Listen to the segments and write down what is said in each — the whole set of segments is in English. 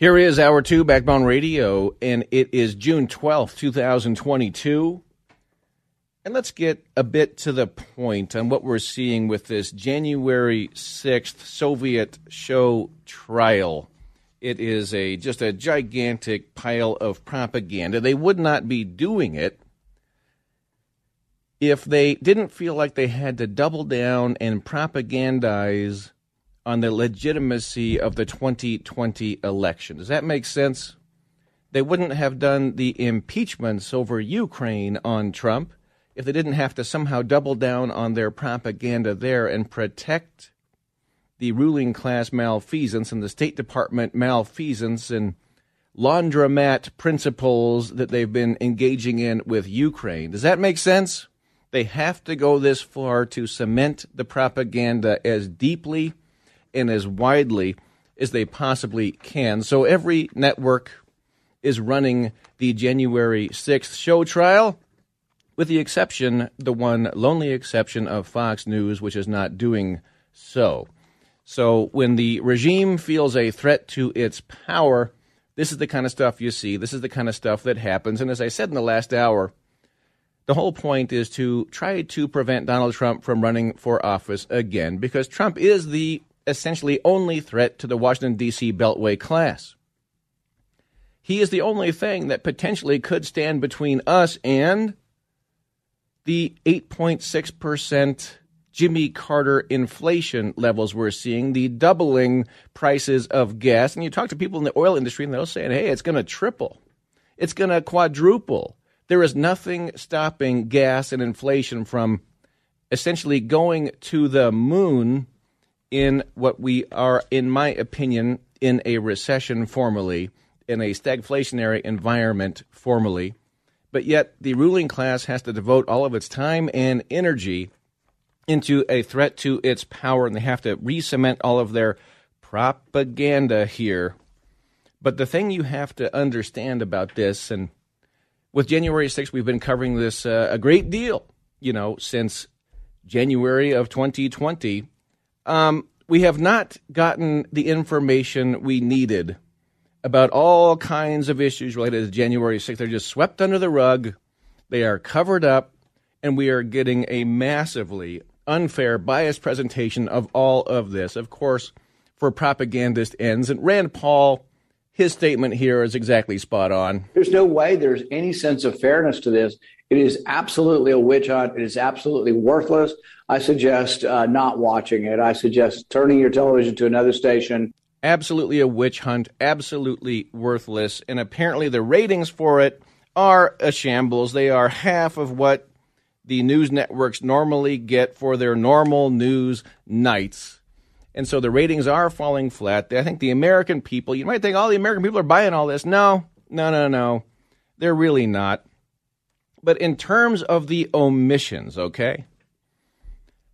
Here is hour two, Backbone Radio, and it is June 12th, 2022. And let's get a bit to the point on what we're seeing with this January 6th Soviet show trial. It is a just a gigantic pile of propaganda. They would not be doing it if they didn't feel like they had to double down and propagandize on the legitimacy of the 2020 election. Does that make sense? They wouldn't have done the impeachments over Ukraine on Trump if they didn't have to somehow double down on their propaganda there and protect the ruling class malfeasance and the State Department malfeasance and laundromat principles that they've been engaging in with Ukraine. Does that make sense? They have to go this far to cement the propaganda as deeply and as widely as they possibly can. So every network is running the January 6th show trial, with the exception, the one lonely exception of Fox News, which is not doing so. So when the regime feels a threat to its power, this is the kind of stuff you see. This is the kind of stuff that happens. And as I said in the last hour, the whole point is to try to prevent Donald Trump from running for office again because Trump is the essentially only threat to the Washington, D.C. Beltway class. He is the only thing that potentially could stand between us and the 8.6% Jimmy Carter inflation levels we're seeing, the doubling prices of gas. And you talk to people in the oil industry, and they'll say, hey, it's going to triple, it's going to quadruple. There is nothing stopping gas and inflation from essentially going to the moon in what we are, in my opinion, in a recession formally, in a stagflationary environment formally. But yet, the ruling class has to devote all of its time and energy into a threat to its power, and they have to re cement all of their propaganda here. But the thing you have to understand about this, and with January 6th, we've been covering this uh, a great deal, you know, since January of 2020. Um, we have not gotten the information we needed about all kinds of issues related to January 6th. They're just swept under the rug, they are covered up, and we are getting a massively unfair, biased presentation of all of this, of course, for propagandist ends. And Rand Paul, his statement here is exactly spot on. There's no way there's any sense of fairness to this. It is absolutely a witch hunt. It is absolutely worthless. I suggest uh, not watching it. I suggest turning your television to another station. Absolutely a witch hunt, absolutely worthless. And apparently the ratings for it are a shambles. They are half of what the news networks normally get for their normal news nights. And so the ratings are falling flat. I think the American people, you might think all oh, the American people are buying all this. No, no, no, no. They're really not. But in terms of the omissions, okay?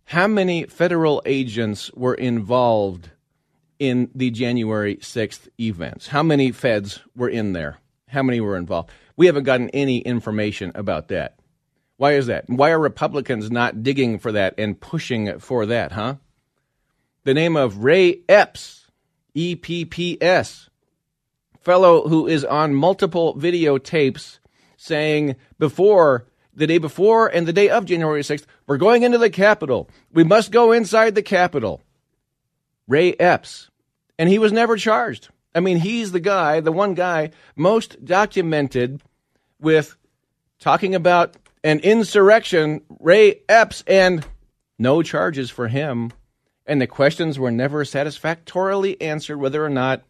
How many federal agents were involved in the January 6th events? How many feds were in there? How many were involved? We haven't gotten any information about that. Why is that? Why are Republicans not digging for that and pushing for that, huh? The name of Ray Epps, E P P S, fellow who is on multiple videotapes saying before the day before and the day of January 6th, we're going into the Capitol. We must go inside the Capitol. Ray Epps. And he was never charged. I mean, he's the guy, the one guy most documented with talking about an insurrection, Ray Epps, and no charges for him. And the questions were never satisfactorily answered whether or not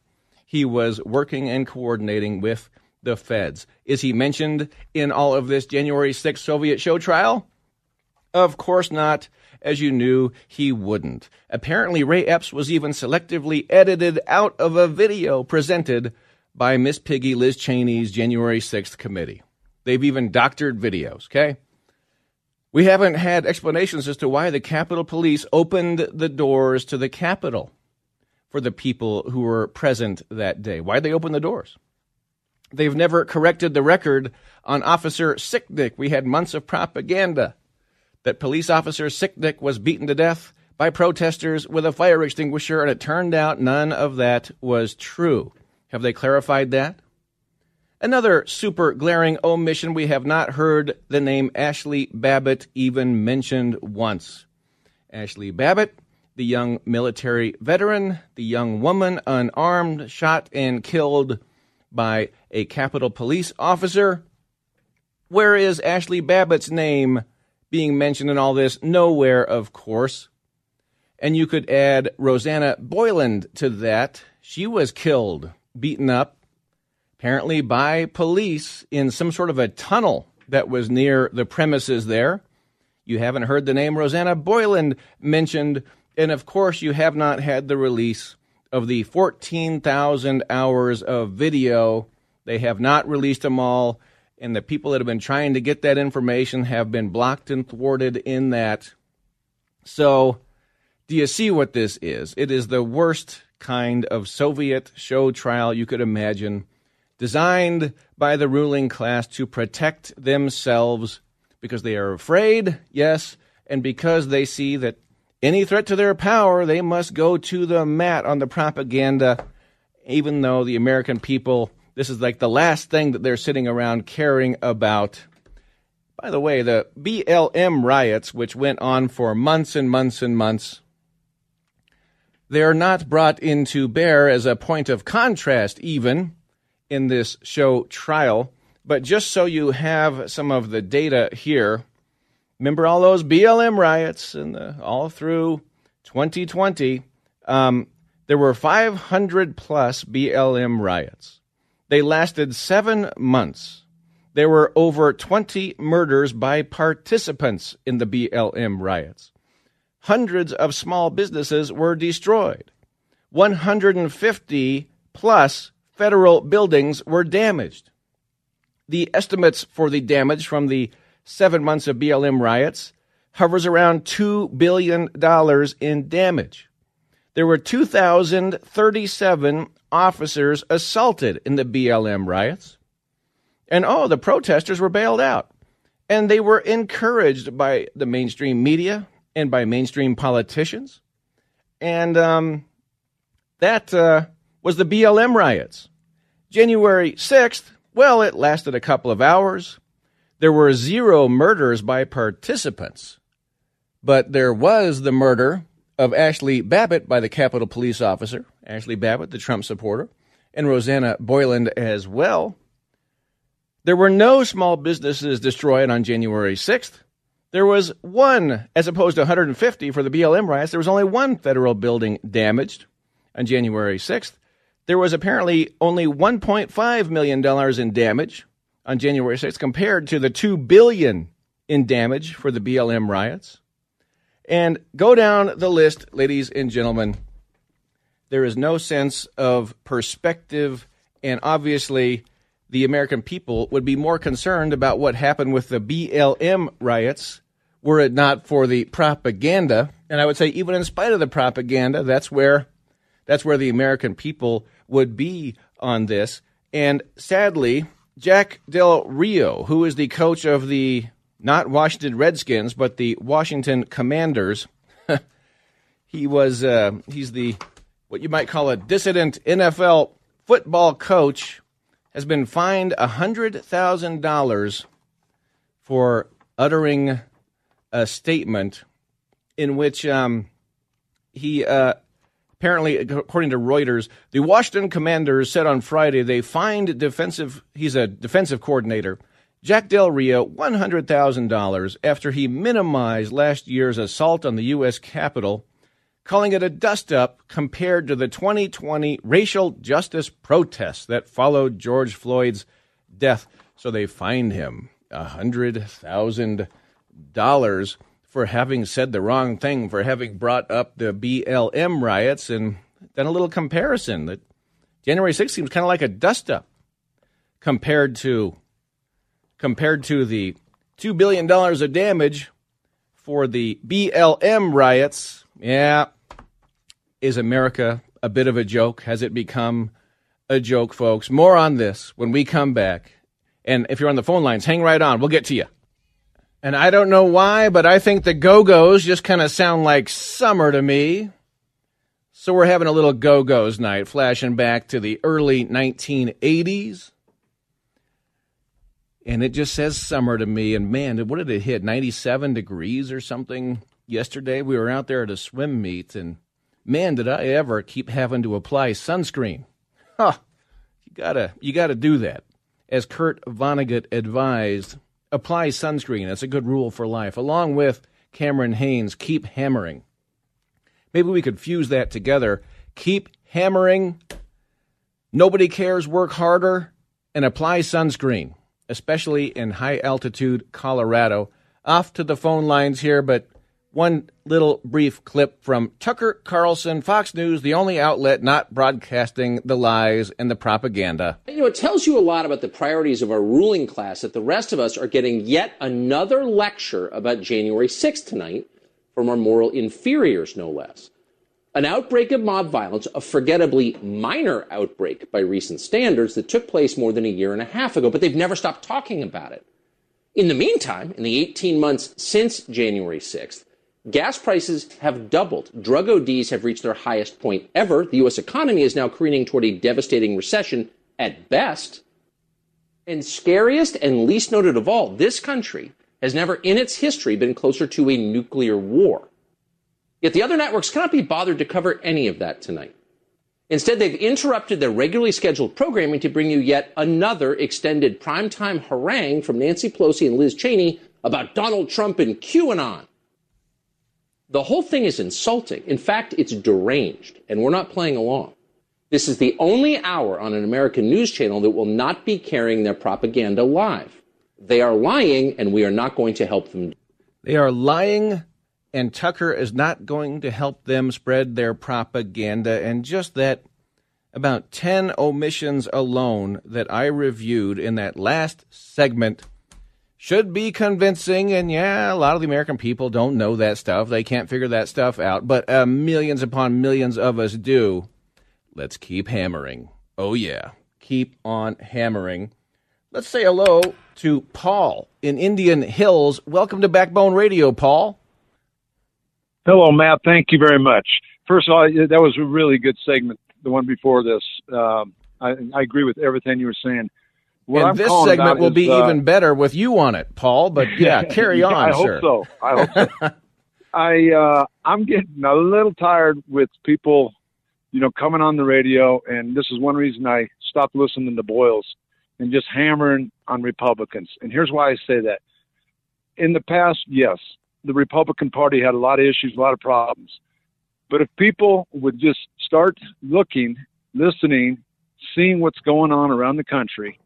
he was working and coordinating with the feds. Is he mentioned in all of this January 6th Soviet show trial? Of course not. as you knew he wouldn't. Apparently, Ray Epps was even selectively edited out of a video presented by Miss Piggy Liz Cheney's January 6th committee. They've even doctored videos, okay? We haven't had explanations as to why the Capitol Police opened the doors to the Capitol for the people who were present that day. Why'd they open the doors? They've never corrected the record on Officer Sicknick. We had months of propaganda that police officer Sicknick was beaten to death by protesters with a fire extinguisher, and it turned out none of that was true. Have they clarified that? Another super glaring omission we have not heard the name Ashli Babbitt even mentioned once. Ashli Babbitt, the young military veteran, the young woman unarmed, shot and killed by a Capitol Police officer. Where is Ashli Babbitt's name being mentioned in all this? Nowhere, of course. And you could add Rosanna Boyland to that. She was killed, beaten up, apparently by police in some sort of a tunnel that was near the premises there. You haven't heard the name Rosanna Boyland mentioned. And of course, you have not had the release of the 14,000 hours of video. They have not released them all, and the people that have been trying to get that information have been blocked and thwarted in that. So, do you see what this is? It is the worst kind of Soviet show trial you could imagine, designed by the ruling class to protect themselves because they are afraid, yes, and because they see that any threat to their power, they must go to the mat on the propaganda, even though the American people, this is like the last thing that they're sitting around caring about. By the way, the BLM riots, which went on for months and months and months, they're not brought into bear as a point of contrast, even in this show trial. But just so you have some of the data here, remember all those BLM riots and all through 2020? Um, there were 500 plus BLM riots. They lasted seven months. There were over 20 murders by participants in the BLM riots. Hundreds of small businesses were destroyed. 150 plus federal buildings were damaged. The estimates for the damage from the seven months of BLM riots hovers around $2 billion in damage. There were 2,037 officers assaulted in the BLM riots. And oh, the protesters were bailed out. And they were encouraged by the mainstream media and by mainstream politicians. And um, that uh, was the BLM riots. January 6th, well, it lasted a couple of hours. There were zero murders by participants, but there was the murder of Ashli Babbitt by the Capitol Police officer, Ashli Babbitt, the Trump supporter, and Rosanna Boyland as well. There were no small businesses destroyed on January 6th. There was one, as opposed to 150 for the BLM riots, there was only one federal building damaged on January 6th. There was apparently only $1.5 million in damage on January 6th compared to the 2 billion in damage for the BLM riots. And go down the list, ladies and gentlemen. There is no sense of perspective, and obviously, the American people would be more concerned about what happened with the BLM riots were it not for the propaganda. And I would say, even in spite of the propaganda, that's where that's where the American people would be on this. And sadly, Jack Del Rio, who is the coach of the not Washington Redskins, but the Washington Commanders. he was uh, he's the what you might call a dissident NFL football coach. Has been fined hundred thousand dollars for uttering a statement in which um, he uh, apparently, according to Reuters, the Washington Commanders said on Friday they fined defensive. He's a defensive coordinator. Jack Del Rio $100,000 after he minimized last year's assault on the U.S. Capitol, calling it a dust up compared to the 2020 racial justice protests that followed George Floyd's death. So they fined him $100,000 for having said the wrong thing, for having brought up the BLM riots, and done a little comparison that January 6th seems kind of like a dust up compared to compared to the two billion dollars of damage for the BLM riots. Yeah, is America a bit of a joke? Has it become a joke, folks? More on this when we come back. And if you're on the phone lines, hang right on. We'll get to you. And I don't know why, but I think the Go Go's just kind of sound like summer to me. So we're having a little Go Go's night, flashing back to the early 1980s. And it just says summer to me. And man, what did it hit? 97 degrees or something yesterday? We were out there at a swim meet, and man, did I ever keep having to apply sunscreen. Huh. You gotta, you gotta do that. As Kurt Vonnegut advised, apply sunscreen. That's a good rule for life. Along with Cameron Hanes, keep hammering. Maybe we could fuse that together. Keep hammering. Nobody cares. Work harder and apply sunscreen, especially in high altitude Colorado. Off to the phone lines here, but one little brief clip from Tucker Carlson, Fox News, the only outlet not broadcasting the lies and the propaganda. You know, it tells you a lot about the priorities of our ruling class that the rest of us are getting yet another lecture about January 6th tonight from our moral inferiors, no less. An outbreak of mob violence, a forgettably minor outbreak by recent standards that took place more than a year and a half ago, but they've never stopped talking about it. In the meantime, in the 18 months since January 6th, Gas prices have doubled. Drug ODs have reached their highest point ever. The U.S. economy is now careening toward a devastating recession at best. And scariest and least noted of all, this country has never in its history been closer to a nuclear war. Yet the other networks cannot be bothered to cover any of that tonight. Instead, they've interrupted their regularly scheduled programming to bring you yet another extended primetime harangue from Nancy Pelosi and Liz Cheney about Donald Trump and QAnon. The whole thing is insulting. In fact, it's deranged, and we're not playing along. This is the only hour on an American news channel that will not be carrying their propaganda live. They are lying, and we are not going to help them. They are lying, and Tucker is not going to help them spread their propaganda. And just that about 10 omissions alone that I reviewed in that last segment should be convincing. And yeah, a lot of the American people don't know that stuff. They can't figure that stuff out. But uh, millions upon millions of us do. Let's keep hammering. Oh, yeah. Keep on hammering. Let's say hello to Paul in Indian Hills. Welcome to Backbone Radio, Paul. Hello, Matt. Thank you very much. First of all, that was a really good segment, the one before this. Um, I, I agree with everything you were saying. What and I'm this segment will is, be uh, even better with you on it, Paul. But yeah, carry on, I sir. hope so. I hope so. I uh, I'm getting a little tired with people, you know, coming on the radio, and this is one reason I stopped listening to Boyles and just hammering on Republicans. And here's why I say that. In the past, yes, the Republican Party had a lot of issues, a lot of problems. But if people would just start looking, listening, seeing what's going on around the country,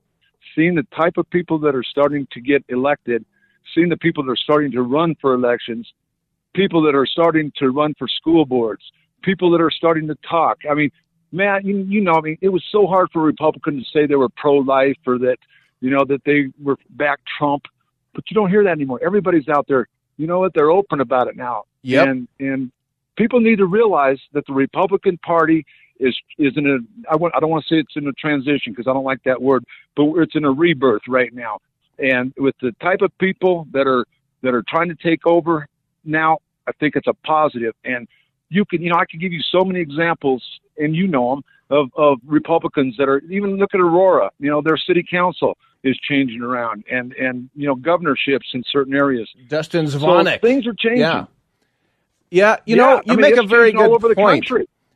seeing the type of people that are starting to get elected, seeing the people that are starting to run for elections, people that are starting to run for school boards, people that are starting to talk. I mean, man, you, you know, I mean, it was so hard for Republicans to say they were pro-life or that, you know, that they were back Trump, but you don't hear that anymore. Everybody's out there. You know what? They're open about it now. Yep. And and people need to realize that the Republican Party is is in a I want I don't want to say it's in a transition because I don't like that word, but it's in a rebirth right now. And with the type of people that are that are trying to take over now, I think it's a positive. And you can you know I can give you so many examples, and you know them of of Republicans that are even look at Aurora. You know their city council is changing around, and and you know governorships in certain areas. Dustin Zvonek. So things are changing. Yeah. Yeah, you yeah, know, you I mean, make a very good point.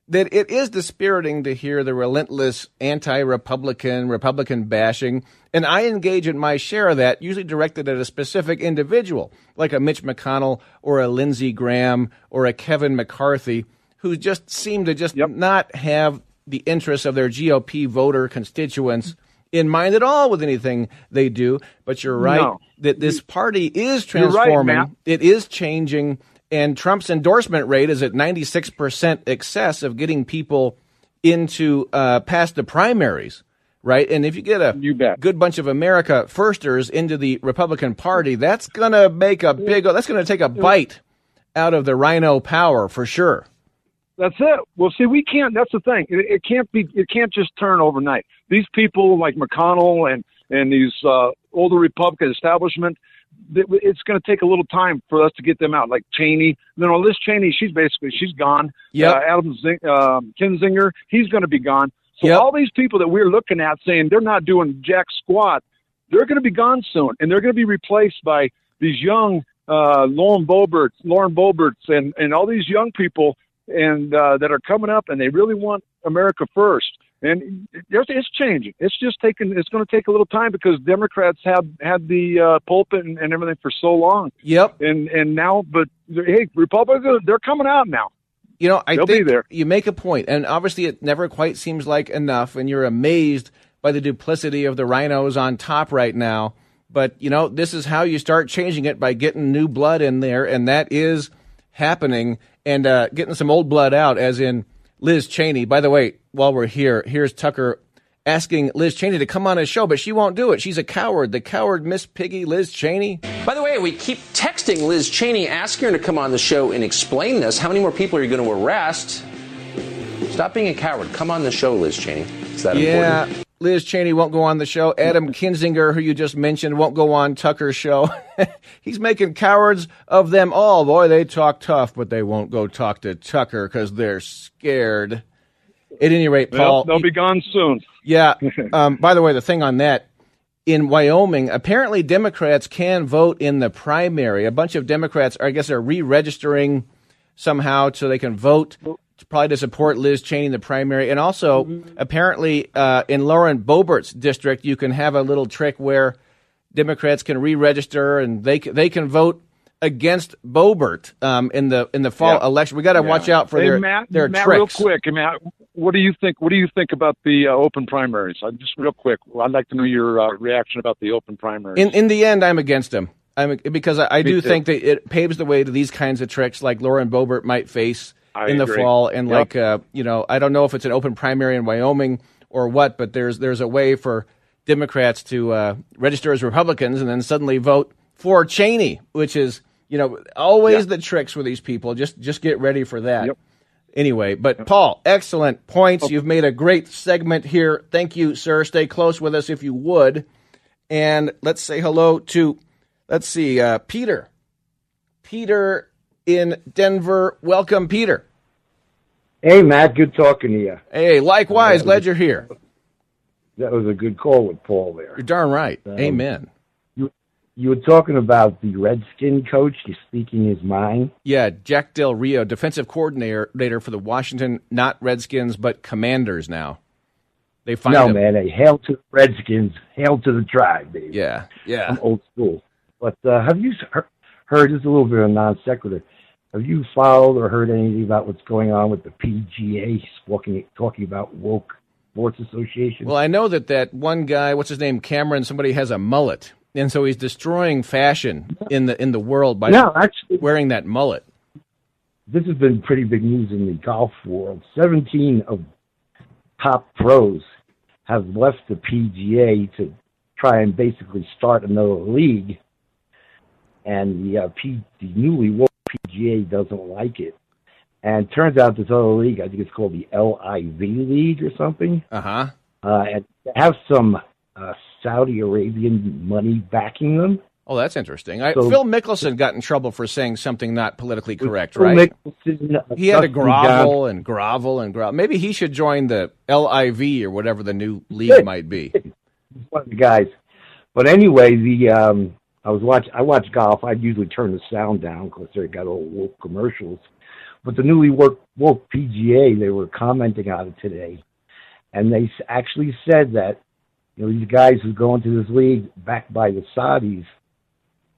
That it is dispiriting to hear the relentless anti-Republican, Republican bashing, and I engage in my share of that, usually directed at a specific individual, like a Mitch McConnell or a Lindsey Graham or a Kevin McCarthy, who just seem to just yep. not have the interests of their GOP voter constituents in mind at all with anything they do. But you're right No. that this party is You're right, transforming. It is changing, and Trump's endorsement rate is at 96 percent excess of getting people into uh, past the primaries. Right, and if you get a You good bunch of America firsters into the Republican Party, that's gonna make a big. That's gonna take a bite out of the RINO power for sure. That's it. Well, see, we can't. That's the thing. It, it can't be. It can't just turn overnight. These people like McConnell and and these uh, older Republican establishment. It's going to take a little time for us to get them out. Like Cheney, you know, Liz Cheney, she's basically she's gone. Yeah, Uh, Adam Zing, um, Kinzinger, he's going to be gone. So Yep. all these people that we're looking at saying they're not doing jack squat, they're going to be gone soon, and they're going to be replaced by these young uh, Lauren Boeberts, Lauren Boeberts, and and all these young people and uh, that are coming up, and they really want America first. And there's, it's changing. It's just taking. It's going to take a little time because Democrats have had the uh, pulpit and, and everything for so long, Yep. and and now, but hey, Republicans, they're coming out now. You know, I They'll be think there. you make a point, and obviously it never quite seems like enough, and you're amazed by the duplicity of the RINOs on top right now. But you know, this is how you start changing it by getting new blood in there, and that is happening, and uh, getting some old blood out, as in Liz Cheney. By the way, while we're here, here's Tucker asking Liz Cheney to come on his show, but she won't do it. She's a coward. The coward Miss Piggy, Liz Cheney. By the way, we keep texting Liz Cheney, asking her to come on the show and explain this. How many more people are you going to arrest? Stop being a coward. Come on the show, Liz Cheney. It's that Yeah, important. Liz Cheney won't go on the show. Adam Kinzinger, who you just mentioned, won't go on Tucker's show. He's making cowards of them all. Boy, they talk tough, but they won't go talk to Tucker because they're scared. At any rate, Paul. Well, they'll be gone soon. Yeah. Um, by the way, the thing on that in Wyoming, apparently Democrats can vote in the primary. A bunch of Democrats, I guess, are re-registering somehow so they can vote probably to support Liz Cheney in the primary. And also, apparently, uh, in Lauren Boebert's district, you can have a little trick where Democrats can re-register and they they can vote against Boebert um, in the in the fall Yeah. election. We got to watch out for hey, their Matt, their Matt, tricks. real quick, Matt, what do you think? What do you think about the uh, open primaries? I just real quick. I'd like to know your uh, reaction about the open primaries. In in the end, I'm against them. I'm because I, I do too. think that it paves the way to these kinds of tricks, like Lauren Boebert might face I in the agree. fall, and Yep. like uh, you know, I don't know if it's an open primary in Wyoming or what, but there's there's a way for Democrats to uh, register as Republicans and then suddenly vote for Cheney, which is you know always the tricks with these people. Just just get ready for that. Yep. Anyway, but Paul, excellent points. You've made a great segment here. Thank you, sir. Stay close with us if you would. And let's say hello to, let's see, uh, Peter. Peter in Denver. Welcome, Peter. Hey, Matt, good talking to you. Hey, likewise. Glad you're here. That was a good call with Paul there. You're darn right. Um, Amen. You were talking about the Redskin coach he's speaking his mind. Yeah, Jack Del Rio, defensive coordinator for the Washington, not Redskins, but Commanders now. They find no, him. man, hey, hail to the Redskins, hail to the tribe, baby. Yeah, yeah. I'm old school. But uh, have you heard, heard, just a little bit of non sequitur, have you followed or heard anything about what's going on with the PGA talking, talking about woke sports association? Well, I know that that one guy, what's his name, Cameron, somebody has a mullet, and so he's destroying fashion in the in the world by no, actually, wearing that mullet. this has been pretty big news in the golf world. 17 of top pros have left the PGA to try and basically start another league, and the uh, P, the newly woke PGA doesn't like it. And turns out this other league, I think it's called the LIV League or something, Uh-huh. uh, and have some uh, Saudi Arabian money backing them. Oh, that's interesting. I, So- Phil Mickelson got in trouble for saying something not politically correct, Phil right? Mickelson, uh, He had to grovel and grovel and grovel. Maybe he should join the LIV or whatever the new league might be. one of the guys. But anyway, the um, I was watch I watch golf. I'd usually turn the sound down because they got all woke commercials. But the newly woke, PGA, they were commenting on it today, and they actually said that you know these guys who go into this league backed by the Saudis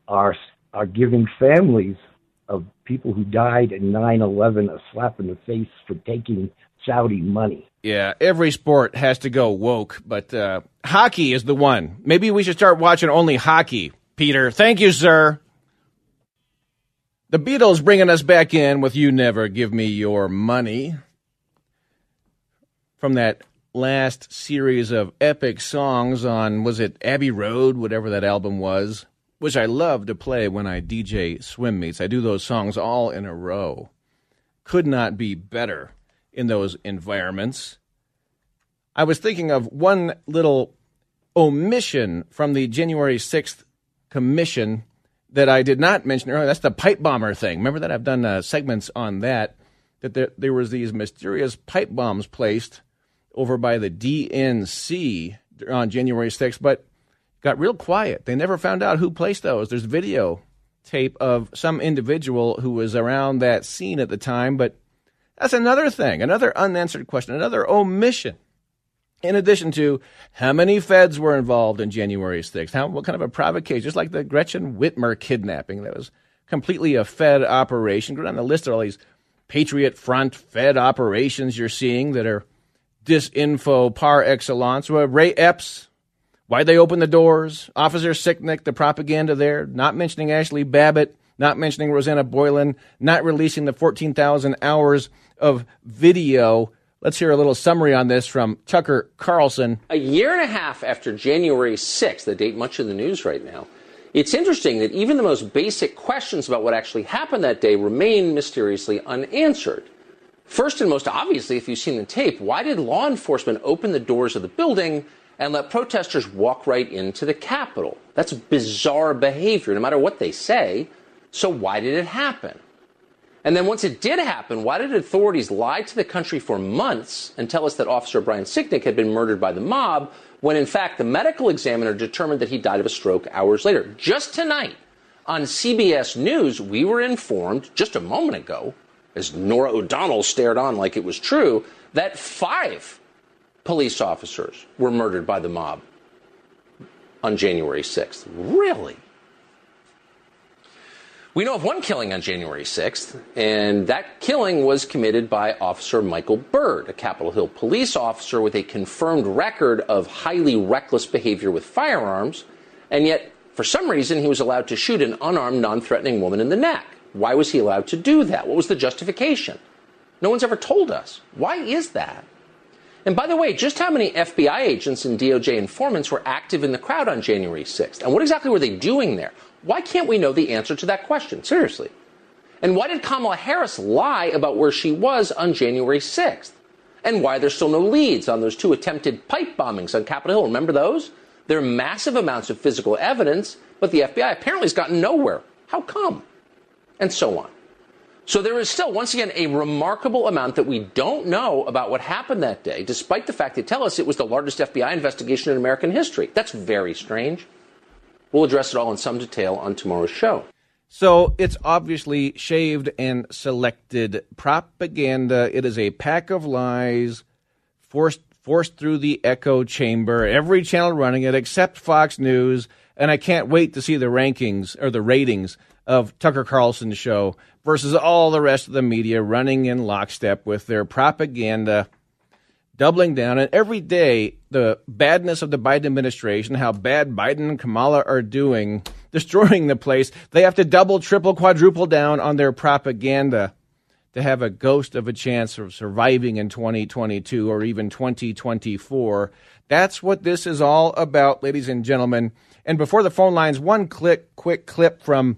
are are giving families of people who died in 9/11 a slap in the face for taking Saudi money. Yeah, every sport has to go woke, but uh, hockey is the one. Maybe we should start watching only hockey. Peter, thank you, sir. The Beatles bringing us back in with "You Never Give Me Your Money" from that last series of epic songs on was it Abbey Road, whatever that album was, which I love to play when I DJ swim meets. I do those songs all in a row. Could not be better in those environments. I was thinking of one little omission from the January 6th commission that I did not mention earlier. That's the pipe bomber thing. Remember that? I've done uh, segments on that. That there, there was these mysterious pipe bombs placed over by the DNC on January 6th, but got real quiet. They never found out who placed those. There's video tape of some individual who was around that scene at the time, but that's another thing, another unanswered question, another omission. In addition to how many feds were involved in January 6th, how, what kind of a provocation, just like the Gretchen Whitmer kidnapping, that was completely a Fed operation. Go down the list of all these Patriot Front Fed operations you're seeing that are disinfo par excellence. Well, Ray Epps, why they open the doors, Officer Sicknick, the propaganda there, not mentioning Ashli Babbitt, not mentioning Rosanna Boylan, not releasing the 14,000 hours of video. Let's hear a little summary on this from Tucker Carlson. A year and a half after January 6th, the date much in the news right now, it's interesting that even the most basic questions about what actually happened that day remain mysteriously unanswered. First and most obviously, if you've seen the tape, why did law enforcement open the doors of the building and let protesters walk right into the Capitol? That's bizarre behavior, no matter what they say. So why did it happen? And then once it did happen, why did authorities lie to the country for months and tell us that Officer Brian Sicknick had been murdered by the mob when in fact the medical examiner determined that he died of a stroke hours later? Just tonight on CBS News, we were informed just a moment ago as Norah O'Donnell stared on like it was true, that five police officers were murdered by the mob on January 6th. Really? We know of one killing on January 6th, and that killing was committed by Officer Michael Byrd, a Capitol Hill police officer with a confirmed record of highly reckless behavior with firearms, and yet, for some reason, he was allowed to shoot an unarmed, non threatening woman in the neck. Why was he allowed to do that? What was the justification? No one's ever told us. Why is that? And by the way, just how many FBI agents and DOJ informants were active in the crowd on January 6th? And what exactly were they doing there? Why can't we know the answer to that question? Seriously. And why did Kamala Harris lie about where she was on January 6th? And why there's still no leads on those two attempted pipe bombings on Capitol Hill? Remember those? There are massive amounts of physical evidence, but the FBI apparently has gotten nowhere. How come? and so on. So there is still, once again, a remarkable amount that we don't know about what happened that day, despite the fact they tell us it was the largest FBI investigation in American history. That's very strange. We'll address it all in some detail on tomorrow's show. So it's obviously shaved and selected propaganda. It is a pack of lies forced forced through the echo chamber. Every channel running it except Fox News, and I can't wait to see the rankings or the ratings of Tucker Carlson's show versus all the rest of the media running in lockstep with their propaganda, doubling down. And every day, the badness of the Biden administration, how bad Biden and Kamala are doing, destroying the place, they have to double, triple, quadruple down on their propaganda to have a ghost of a chance of surviving in 2022 or even 2024. That's what this is all about, ladies and gentlemen. And before the phone lines, one click, quick clip from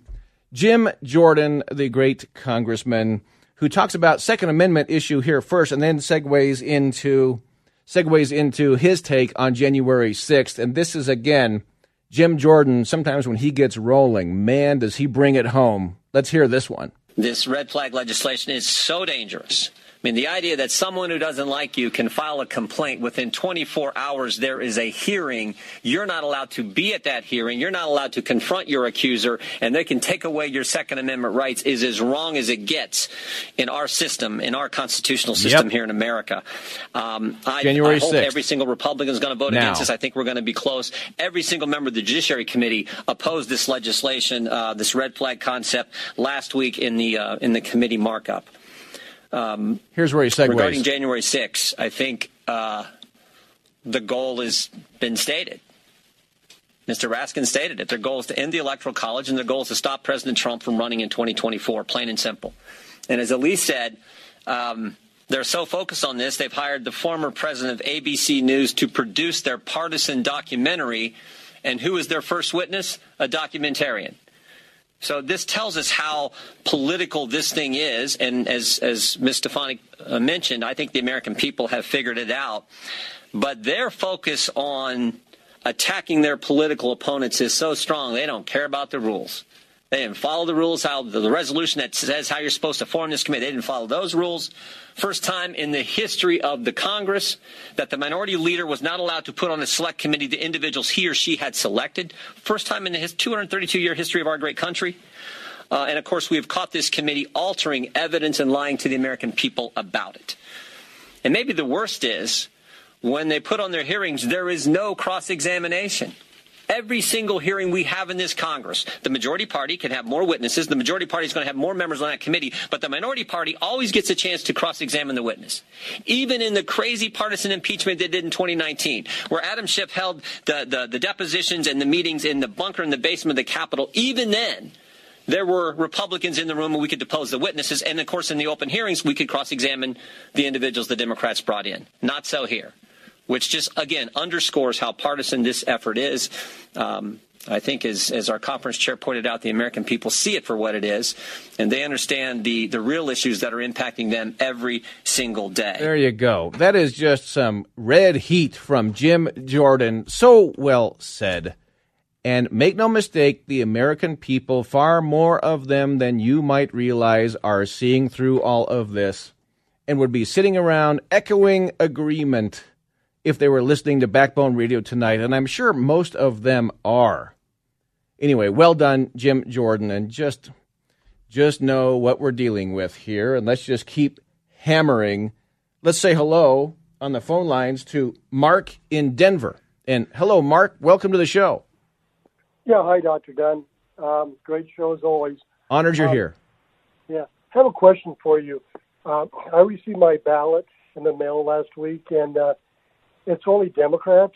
Jim Jordan, the great congressman, who talks about Second Amendment issue here first, and then segues into segues into his take on January 6th. And this is again Jim Jordan. Sometimes when he gets rolling, man, does he bring it home. Let's hear this one. This red flag legislation is so dangerous mean, the idea that someone who doesn't like you can file a complaint within 24 hours, there is a hearing. You're not allowed to be at that hearing. You're not allowed to confront your accuser, and they can take away your Second Amendment rights is as wrong as it gets in our system, in our constitutional system yep. here in America. Um, I, January I hope 6th. every single Republican is going to vote now. against this. I think we're going to be close. Every single member of the Judiciary Committee opposed this legislation, uh, this red flag concept, last week in the uh, in the committee markup. Um, Here's where he segues. Regarding January 6th, I think uh, the goal has been stated. Mr. Raskin stated it. Their goal is to end the Electoral College, and their goal is to stop President Trump from running in 2024, plain and simple. And as Elise said, um, they're so focused on this, they've hired the former president of ABC News to produce their partisan documentary. And who is their first witness? A documentarian. So this tells us how political this thing is, and as as Ms. Stefanik uh, mentioned, I think the American people have figured it out. But their focus on attacking their political opponents is so strong they don't care about the rules. They didn't follow the rules, how the resolution that says how you're supposed to form this committee. They didn't follow those rules. First time in the history of the Congress that the minority leader was not allowed to put on a select committee the individuals he or she had selected. First time in the 232 year history of our great country. Uh, and of course, we have caught this committee altering evidence and lying to the American people about it. And maybe the worst is when they put on their hearings, there is no cross examination. Every single hearing we have in this Congress, the majority party can have more witnesses. The majority party is going to have more members on that committee, but the minority party always gets a chance to cross examine the witness. Even in the crazy partisan impeachment they did in 2019, where Adam Schiff held the, the, the depositions and the meetings in the bunker in the basement of the Capitol, even then, there were Republicans in the room and we could depose the witnesses. And of course, in the open hearings, we could cross examine the individuals the Democrats brought in. Not so here which just again underscores how partisan this effort is. Um, I think, as, as our conference chair pointed out, the American people see it for what it is, and they understand the, the real issues that are impacting them every single day. There you go. That is just some red heat from Jim Jordan. So well said. And make no mistake, the American people, far more of them than you might realize, are seeing through all of this and would be sitting around echoing agreement if they were listening to Backbone Radio tonight, and I'm sure most of them are. Anyway, well done, Jim Jordan, and just just know what we're dealing with here, and let's just keep hammering. Let's say hello on the phone lines to Mark in Denver. And hello, Mark. Welcome to the show. Yeah, hi, Dr. Dunn. Um, great show as always. Honored you're um, here. Yeah, I have a question for you. Uh, I received my ballot in the mail last week, and uh, it's only Democrats.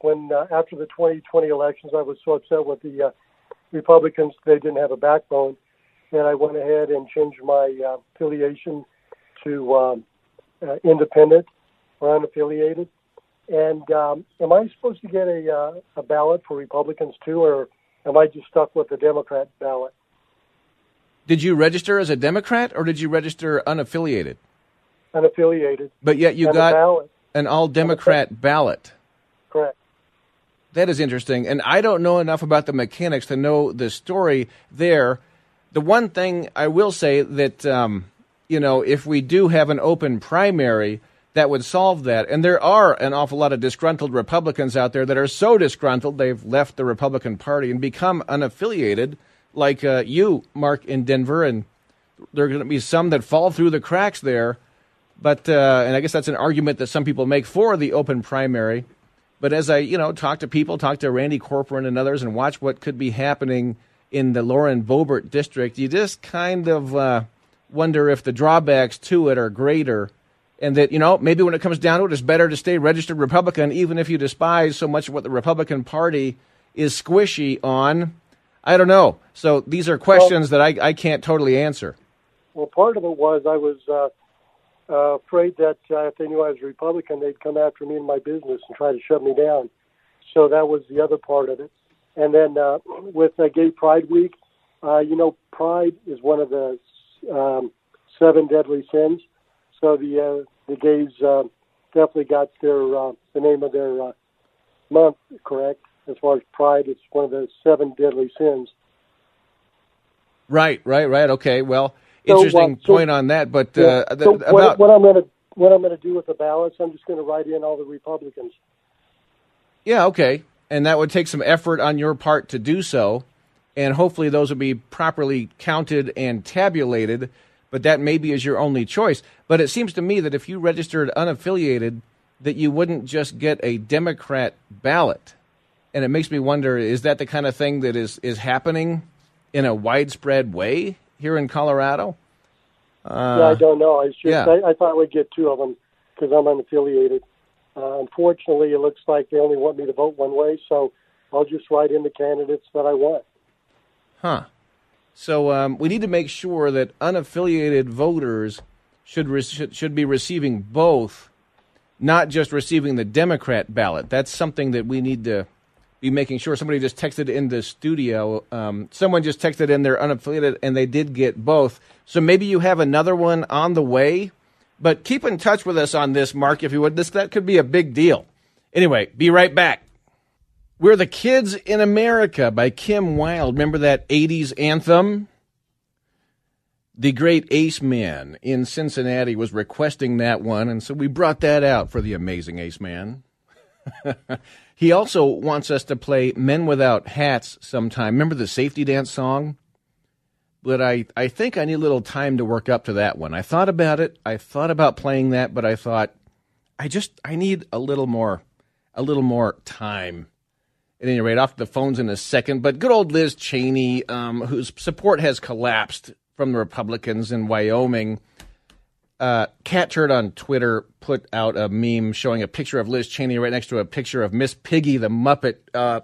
When uh, after the 2020 elections, I was so upset with the uh, Republicans they didn't have a backbone that I went ahead and changed my uh, affiliation to um, uh, independent or unaffiliated. And um, am I supposed to get a, uh, a ballot for Republicans too, or am I just stuck with the Democrat ballot? Did you register as a Democrat or did you register unaffiliated? Unaffiliated. But yet you and got an all Democrat ballot. Correct. That is interesting. And I don't know enough about the mechanics to know the story there. The one thing I will say that, um, you know, if we do have an open primary, that would solve that. And there are an awful lot of disgruntled Republicans out there that are so disgruntled they've left the Republican Party and become unaffiliated, like uh, you, Mark, in Denver. And there are going to be some that fall through the cracks there. But uh, and I guess that's an argument that some people make for the open primary. But as I you know talk to people, talk to Randy Corporon and others, and watch what could be happening in the Lauren Boebert district, you just kind of uh, wonder if the drawbacks to it are greater. And that, you know, maybe when it comes down to it, it's better to stay registered Republican, even if you despise so much of what the Republican Party is squishy on. I don't know. So these are questions well, that I, I can't totally answer. Well, part of it was I was uh, uh, afraid that uh, if they knew I was a Republican, they'd come after me and my business and try to shut me down. So that was the other part of it. And then uh, with uh, Gay Pride Week, uh, you know, pride is one of the um, seven deadly sins. So the uh, the gays uh, definitely got their uh, the name of their uh, month correct. As far as pride, it's one of the seven deadly sins. Right, right, right. Okay, well, interesting so- point on that. But Yeah. uh, so th- what, about what I'm going to what I'm going to do with the ballots, I'm just going to write in all the Republicans. Yeah, okay. And that would take some effort on your part to do so. And hopefully those will be properly counted and tabulated. But that maybe is your only choice. But it seems to me that if you registered unaffiliated, that you wouldn't just get a Democrat ballot. And it makes me wonder is that the kind of thing that is, is happening in a widespread way here in Colorado? Uh, yeah, I don't know. I, just, yeah. I, I thought we'd get two of them because I'm unaffiliated. Uh, unfortunately, it looks like they only want me to vote one way, so I'll just write in the candidates that I want. Huh. So um, we need to make sure that unaffiliated voters should, re- should should be receiving both, not just receiving the Democrat ballot. That's something that we need to be making sure. Somebody just texted in the studio. Um, someone just texted in they're unaffiliated, and they did get both. So maybe you have another one on the way. But keep in touch with us on this, Mark, if you would. This that could be a big deal. Anyway, be right back. We're the Kids in America by Kim Wilde. Remember that 80s anthem? The great Ace Man in Cincinnati was requesting that one, and so we brought that out for the amazing Ace Man. he also wants us to play Men Without Hats sometime. Remember the safety dance song? But I, I think I need a little time to work up to that one. I thought about it. I thought about playing that, but I thought I just I need a little more a little more time. At any rate, off the phones in a second. But good old Liz Cheney, um, whose support has collapsed from the Republicans in Wyoming. Uh, Cat Turd on Twitter put out a meme showing a picture of Liz Cheney right next to a picture of Miss Piggy the Muppet. Uh,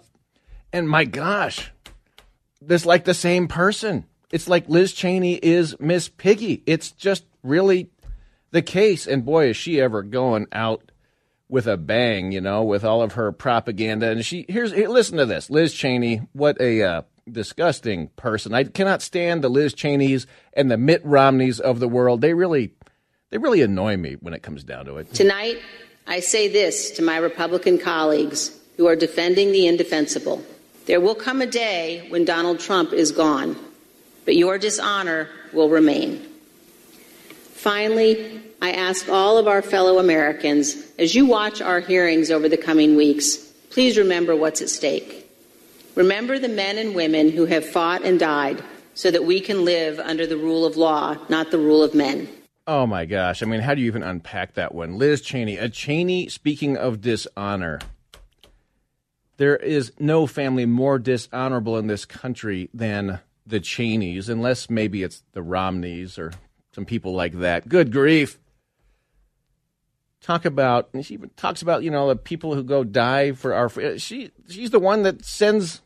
and my gosh, this like the same person. It's like Liz Cheney is Miss Piggy. It's just really the case. And boy, is she ever going out with a bang, you know, with all of her propaganda. And she here's here, listen to this, Liz Cheney. What a uh, disgusting person! I cannot stand the Liz Cheneys and the Mitt Romneys of the world. They really, they really annoy me when it comes down to it. Tonight, I say this to my Republican colleagues who are defending the indefensible. There will come a day when Donald Trump is gone, but your dishonor will remain. Finally, I ask all of our fellow Americans, as you watch our hearings over the coming weeks, please remember what's at stake. Remember the men and women who have fought and died so that we can live under the rule of law, not the rule of men. Oh my gosh! I mean, how do you even unpack that one? Liz Cheney, a Cheney. Speaking of dishonor, there is no family more dishonorable in this country than the Cheneys, unless maybe it's the Romneys or some people like that. Good grief! Talk about she even talks about you know the people who go die for our. She she's the one that sends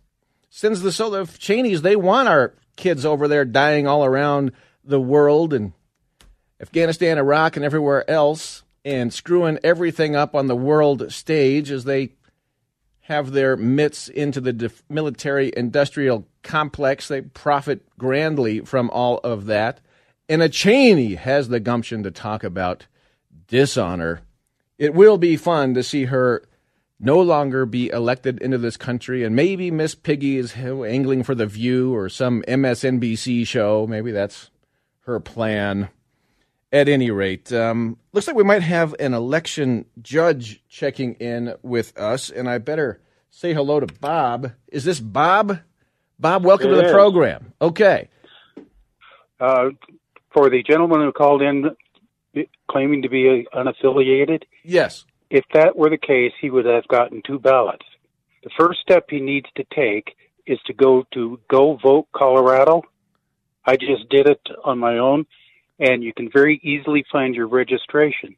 sends the so the Cheneys. They want our kids over there dying all around the world and Afghanistan, Iraq, and everywhere else, and screwing everything up on the world stage as they have their mitts into the def- military industrial complex. They profit grandly from all of that. And a Cheney has the gumption to talk about dishonor. It will be fun to see her no longer be elected into this country, and maybe Miss Piggy is angling for The View or some MSNBC show. Maybe that's her plan. At any rate, um, looks like we might have an election judge checking in with us, and I better say hello to Bob. Is this Bob? Bob, welcome It to the is. program. Okay. Uh, for the gentleman who called in claiming to be unaffiliated, Yes. if that were the case, he would have gotten two ballots. The first step he needs to take is to go to Go Vote Colorado. I just did it on my own, and you can very easily find your registration.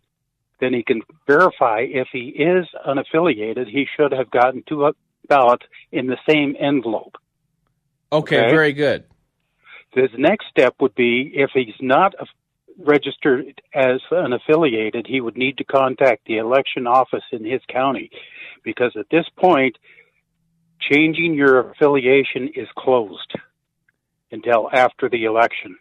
Then he can verify if he is unaffiliated, he should have gotten two ballots in the same envelope. Okay, Okay. very good. His next step would be if he's not registered as an affiliated, he would need to contact the election office in his county because at this point, changing your affiliation is closed until after the election.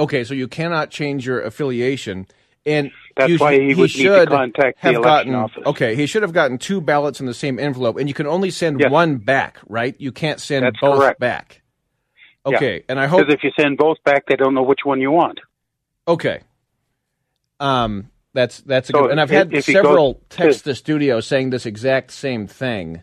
Okay, so you cannot change your affiliation, and That's you why he to should contact have gotten, office. Okay, he should have gotten two ballots in the same envelope, and you can only send Yes. one back, right? You can't send That's both correct. back. Okay, Yeah. and I hope Because if you send both back, they don't know which one you want. Okay. Um, that's that's a So good, and I've had several go to- text the studio saying this exact same thing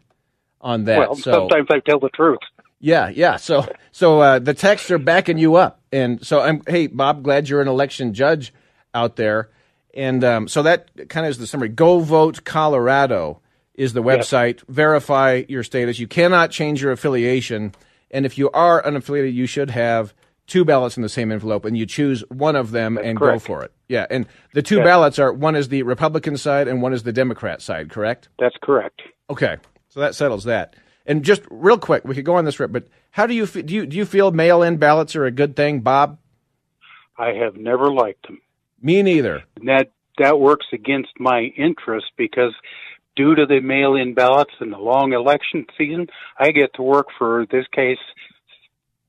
on that. well, so sometimes I tell the truth. Yeah, yeah. So so uh, the texts are backing you up, and so I'm hey Bob, glad you're an election judge out there, and um, so that kind of is the summary. Go vote Colorado is the website. Verify your status. You cannot change your affiliation, and if you are unaffiliated, you should have two ballots in the same envelope, and you choose one of them and correct. go for it. Yeah, and the two ballots are one is the Republican side and one is the Democrat side. Correct. That's correct. Okay, so that settles that. And just real quick, we could go on this rip, but how do you do? You do you feel mail-in ballots are a good thing, Bob? I have never liked them. Me neither. And that that works against my interest because due to the mail-in ballots and the long election season, I get to work for this case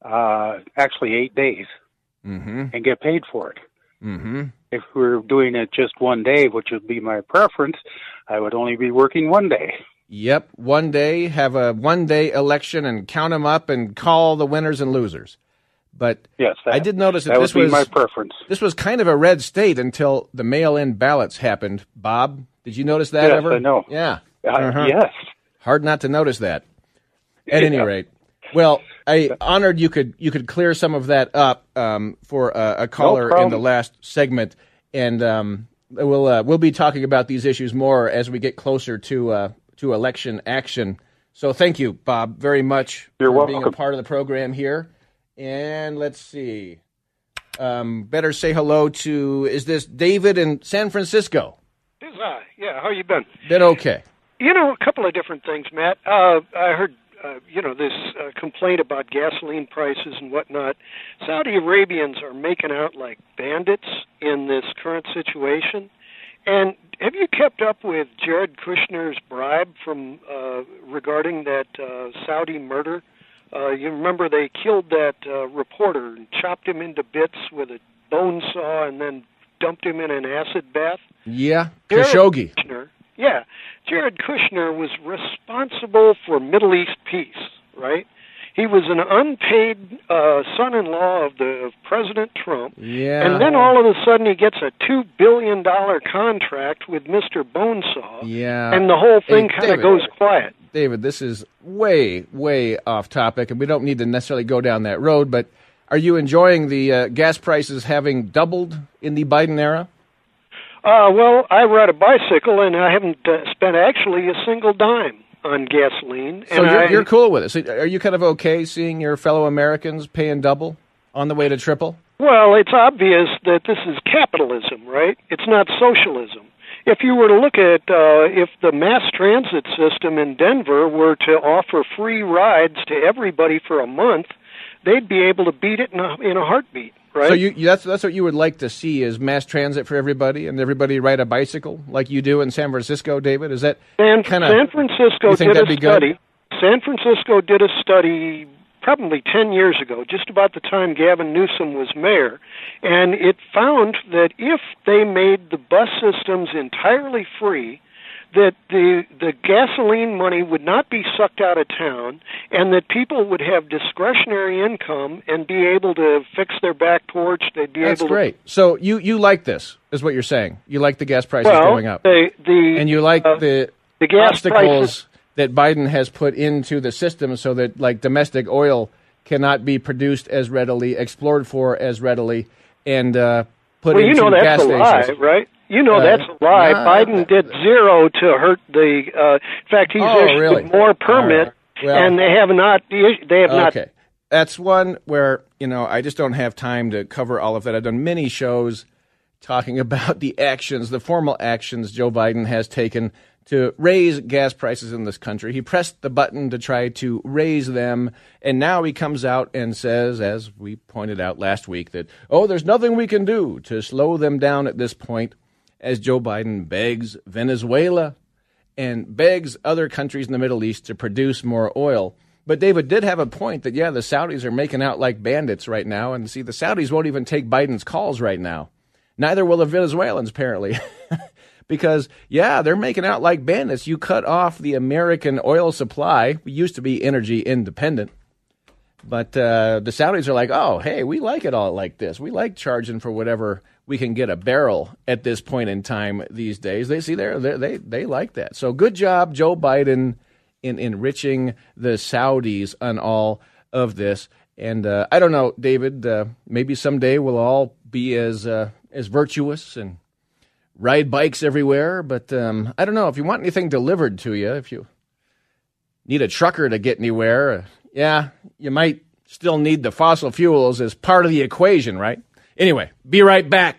uh, actually eight days Mm-hmm. and get paid for it. Mm-hmm. If we're doing it just one day, which would be my preference, I would only be working one day. Yep. One day, have a one-day election and count them up and call the winners and losers. But Yes, that, I did notice that, that this was my preference. this was kind of a red state until the mail-in ballots happened. Bob, did you notice that Yes, ever? I know. Yeah. Uh, Uh-huh. Yes. Hard not to notice that. At any rate, well, I honored you could you could clear some of that up um, for a, a caller in the last segment, and um, we'll uh, we'll be talking about these issues more as we get closer to uh, to election action. So thank you, Bob, very much You're for being a part of the program here. And let's see, um, better say hello to is this David in San Francisco? This I. Yeah, how you been? Been okay. You know, a couple of different things, Matt. Uh, I heard, uh, you know, this uh, complaint about gasoline prices and whatnot. Saudi Arabians are making out like bandits in this current situation. And have you kept up with Jared Kushner's bribe from uh, regarding that uh, Saudi murder? Uh, you remember they killed that uh, reporter and chopped him into bits with a bone saw and then dumped him in an acid bath? Yeah, Jared Khashoggi. Kushner, yeah, Jared Kushner was responsible for Middle East peace, right? He was an unpaid uh, son-in-law of the of President Trump, Yeah. and then all of a sudden he gets a two billion dollar contract with Mister Bonesaw, Yeah. and the whole Hey, thing kind of goes quiet. David, this is way, way off topic, and we don't need to necessarily go down that road. But are you enjoying the uh, gas prices having doubled in the Biden era? Uh, well, I ride a bicycle, and I haven't uh, spent actually a single dime on gasoline. So and you're, I, you're cool with it. So are you kind of okay seeing your fellow Americans paying double on the way to triple? Well, it's obvious that this is capitalism, right? It's not socialism. If you were to look at uh, if the mass transit system in Denver were to offer free rides to everybody for a month, they'd be able to beat it in a, in a heartbeat, right? So you, you- that's that's what you would like to see is mass transit for everybody, and everybody ride a bicycle like you do in San Francisco, David. Is that San, kind of San Francisco did a be good? study. San Francisco did a study probably 10 years ago, just about the time Gavin Newsom was mayor, and it found that if they made the bus systems entirely free, that the the gasoline money would not be sucked out of town and that people would have discretionary income and be able to fix their back porch they'd be That's able great. So you you like this is what you're saying. You like the gas prices well going up, the the and you like uh, the the gas obstacles prices that Biden has put into the system, so that like domestic oil cannot be produced as readily, explored for as readily, and uh, put well, you into know gas a lie, stations. right? You know Uh, that's a lie. Biden did zero to hurt the. Uh, in fact, he's Oh, issued really? more permit, All right. Well- and they have not. They have not. Okay. That's one where, you know, I just don't have time to cover all of that. I've done many shows talking about the actions, the formal actions Joe Biden has taken to raise gas prices in this country. He pressed the button to try to raise them, and now he comes out and says, as we pointed out last week, that, oh, there's nothing we can do to slow them down at this point, as Joe Biden begs Venezuela and begs other countries in the Middle East to produce more oil. But David did have a point that, yeah, the Saudis are making out like bandits right now. And see, the Saudis won't even take Biden's calls right now. Neither will the Venezuelans, apparently. because, yeah, they're making out like bandits. You cut off the American oil supply. We used to be energy independent. But uh, the Saudis are like, oh, hey, we like it all like this. We like charging for whatever we can get a barrel at this point in time these days. They see there they they like that. So good job, Joe Biden, in enriching the Saudis on all of this. And uh, I don't know, David. Uh, maybe someday we'll all be as uh, as virtuous and ride bikes everywhere. But um, I don't know if you want anything delivered to you. If you need a trucker to get anywhere, uh, yeah, you might still need the fossil fuels as part of the equation, right? Anyway, be right back.